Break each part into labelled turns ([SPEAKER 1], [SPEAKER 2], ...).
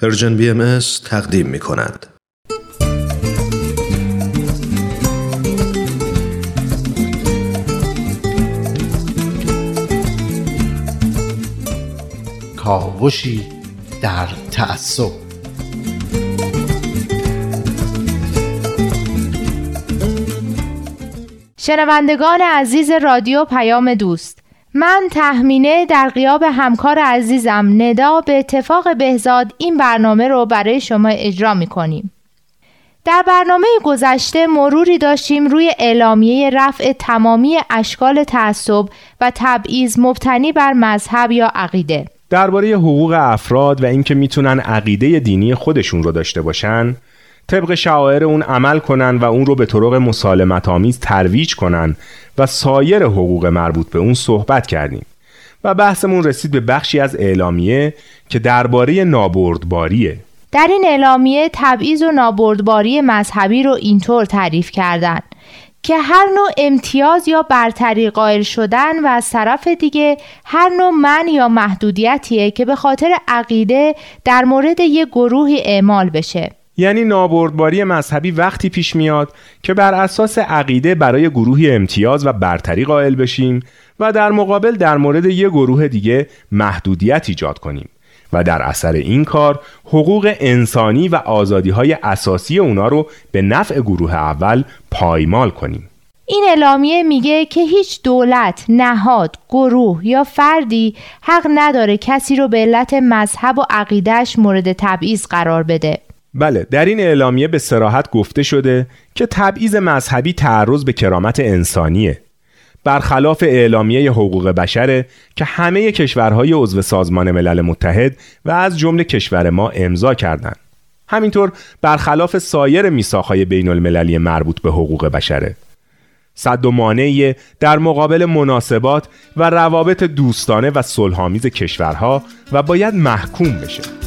[SPEAKER 1] Persian BMS تقدیم می کند.
[SPEAKER 2] کاوشی در تعصب
[SPEAKER 3] شنوندگان عزیز رادیو پیام دوست من تهمینه در غیاب همکار عزیزم ندا به اتفاق بهزاد این برنامه رو برای شما اجرا می کنیم. در برنامه گذشته مروری داشتیم روی اعلامیه رفع تمامی اشکال تعصب و تبعیض مبتنی بر مذهب یا عقیده.
[SPEAKER 4] درباره حقوق افراد و اینکه می‌تونن عقیده دینی خودشون رو داشته باشن طبق شعائر اون عمل کنن و اون رو به طرق مسالمت آمیز ترویج کنن و سایر حقوق مربوط به اون صحبت کردیم. و بحثمون رسید به بخشی از اعلامیه که درباره نابردباریه.
[SPEAKER 3] در این اعلامیه تبعیض و نابردباری مذهبی رو اینطور تعریف کردند که هر نوع امتیاز یا برتری قائل شدن و از طرف دیگه هر نوع من یا محدودیتیه که به خاطر عقیده در مورد یک گروهی اعمال بشه.
[SPEAKER 4] یعنی نابردباری مذهبی وقتی پیش میاد که بر اساس عقیده برای گروهی امتیاز و برتری قائل بشیم و در مقابل در مورد یک گروه دیگه محدودیت ایجاد کنیم و در اثر این کار حقوق انسانی و آزادی های اساسی اونا رو به نفع گروه اول پایمال کنیم.
[SPEAKER 3] این اعلامیه میگه که هیچ دولت، نهاد، گروه یا فردی حق نداره کسی رو به علت مذهب و عقیدهش مورد تبعیض قرار بده.
[SPEAKER 4] بله در این اعلامیه به سراحت گفته شده که تبعیض مذهبی تعرض به کرامت انسانیه برخلاف اعلامیه حقوق بشره که همه کشورهای عضو سازمان ملل متحد و از جمله کشور ما امضا کردند. همینطور برخلاف سایر میثاقهای بین المللی مربوط به حقوق بشره. صد و مانعی در مقابل مناسبات و روابط دوستانه و صلحآمیز کشورها و باید محکوم بشه.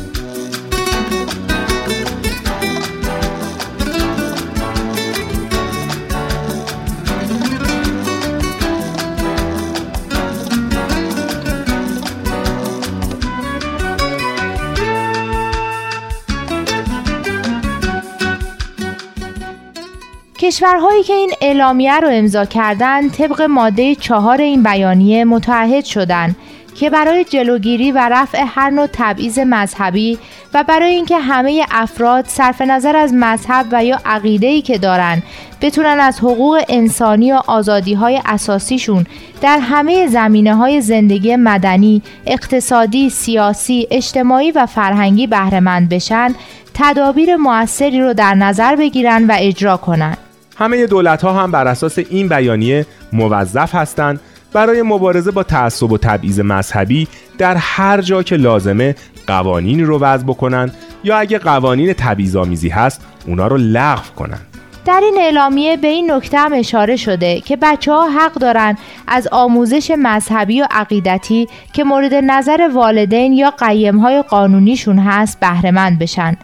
[SPEAKER 3] کشورهایی که این اعلامیه رو امضا کردند طبق ماده چهار این بیانیه متعهد شدند که برای جلوگیری و رفع هر نوع تبعیض مذهبی و برای اینکه همه افراد صرف نظر از مذهب و یا عقیده‌ای که دارن بتونن از حقوق انسانی و آزادی های اساسیشون در همه زمینه های زندگی مدنی، اقتصادی، سیاسی، اجتماعی و فرهنگی بهرهمند بشن، تدابیر موثری رو در نظر بگیرن و اجرا کنن.
[SPEAKER 4] همه دولت ها هم بر اساس این بیانیه موظف هستند برای مبارزه با تعصب و تبعیض مذهبی در هر جا که لازمه قوانینی رو وضع بکنن یا اگه قوانین تبعیض‌آمیزی هست اونا رو لغو کنن
[SPEAKER 3] در این اعلامیه به این نکته هم اشاره شده که بچه ها حق دارن از آموزش مذهبی و عقیدتی که مورد نظر والدین یا قیم های قانونیشون هست بهرهمند بشن.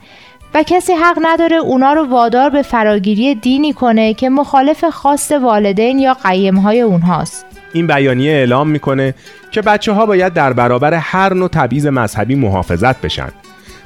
[SPEAKER 3] و کسی حق نداره اونا رو وادار به فراگیری دینی کنه که مخالف خواست والدین یا قیم های اونهاست.
[SPEAKER 4] این بیانیه اعلام می‌کنه که بچه ها باید در برابر هر نوع تبعیض مذهبی محافظت بشن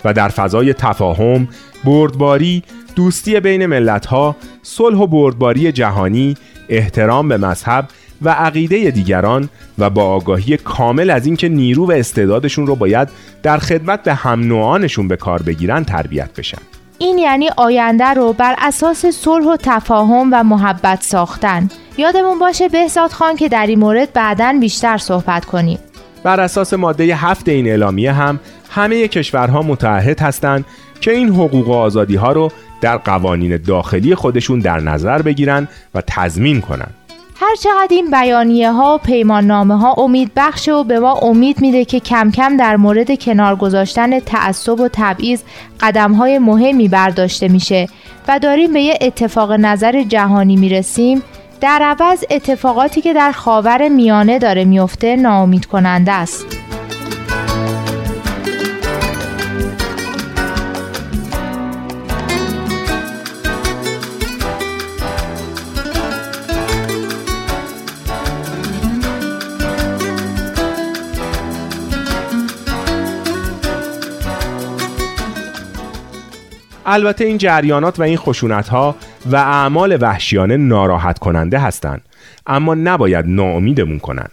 [SPEAKER 4] و در فضای تفاهم، بردباری، دوستی بین ملت ها، صلح و بردباری جهانی، احترام به مذهب و عقیده دیگران و با آگاهی کامل از اینکه نیرو و استعدادشون رو باید در خدمت به هم نوعانشون به کار بگیرن تربیت بشن.
[SPEAKER 3] این یعنی آینده رو بر اساس صلح و تفاهم و محبت ساختن. یادمون باشه بهزاد خان که در این مورد بعدا بیشتر صحبت کنیم.
[SPEAKER 4] بر اساس ماده هفت این اعلامیه هم همه کشورها متعهد هستند که این حقوق و آزادی ها رو در قوانین داخلی خودشون در نظر بگیرن و تضمین کنند.
[SPEAKER 3] هرچقدر این بیانیه ها و پیمان نامه ها امید بخشه و به ما امید میده که کم کم در مورد کنار گذاشتن تعصب و تبعیض قدم های مهمی برداشته میشه و داریم به یه اتفاق نظر جهانی می‌رسیم در عوض اتفاقاتی که در خاور میانه داره میفته ناامید کننده است.
[SPEAKER 4] البته این جریانات و این خشونت ها و اعمال وحشیانه ناراحت کننده هستند اما نباید ناامیدمون کنن.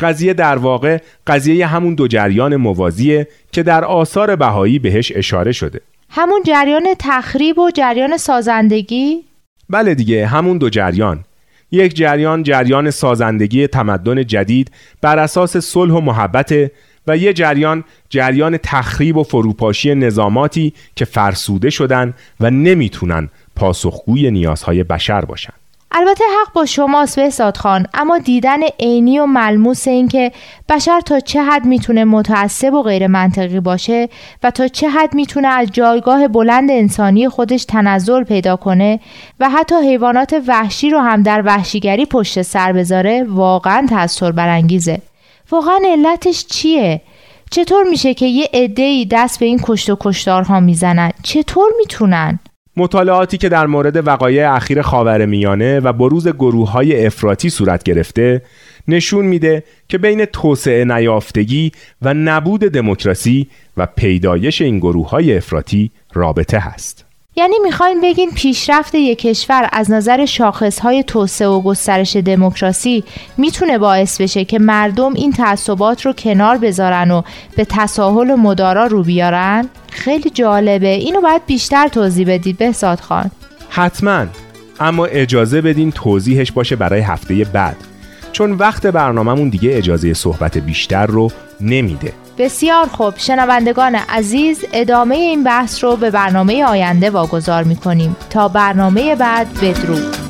[SPEAKER 4] قضیه در واقع قضیه همون دو جریان موازیه که در آثار بهایی بهش اشاره شده.
[SPEAKER 3] همون جریان تخریب و جریان سازندگی؟
[SPEAKER 4] بله دیگه همون دو جریان. یک جریان جریان سازندگی تمدن جدید بر اساس صلح و محبت و یه جریان جریان تخریب و فروپاشی نظاماتی که فرسوده شدن و نمی‌تونن پاسخگوی نیازهای بشر باشن.
[SPEAKER 3] البته حق با شماست بهزاد خان اما دیدن عینی و ملموس این که بشر تا چه حد می‌تونه متعصب و غیر منطقی باشه و تا چه حد می‌تونه از جایگاه بلند انسانی خودش تنزل پیدا کنه و حتی حیوانات وحشی رو هم در وحشیگری پشت سر بذاره واقعا تأثیر برانگیزه. واقعا علتش چیه؟ چطور میشه که یه عده‌ای دست به این کشت و کشتارها می‌زنن؟ چطور می‌تونن؟
[SPEAKER 4] مطالعاتی که در مورد وقایع اخیر خاورمیانه و بروز گروه های افراطی صورت گرفته نشون میده که بین توسعه نیافتگی و نبود دموکراسی و پیدایش این گروه های افراطی رابطه هست.
[SPEAKER 3] یعنی می‌خواین بگین پیشرفت یک کشور از نظر شاخصهای توسعه و گسترش دموکراسی می‌تونه باعث بشه که مردم این تعصبات رو کنار بذارن و به تساهل و مدارا رو بیارن؟ خیلی جالبه. اینو باید بیشتر توضیح بدید بهزاد خان.
[SPEAKER 4] حتما. اما اجازه بدین توضیحش باشه برای هفته بعد. چون وقت برنامهمون دیگه اجازه صحبت بیشتر رو نمیده.
[SPEAKER 3] بسیار خوب. شنوندگان عزیز ادامه این بحث رو به برنامه آینده واگذار می‌کنیم. تا برنامه بعد بدرود.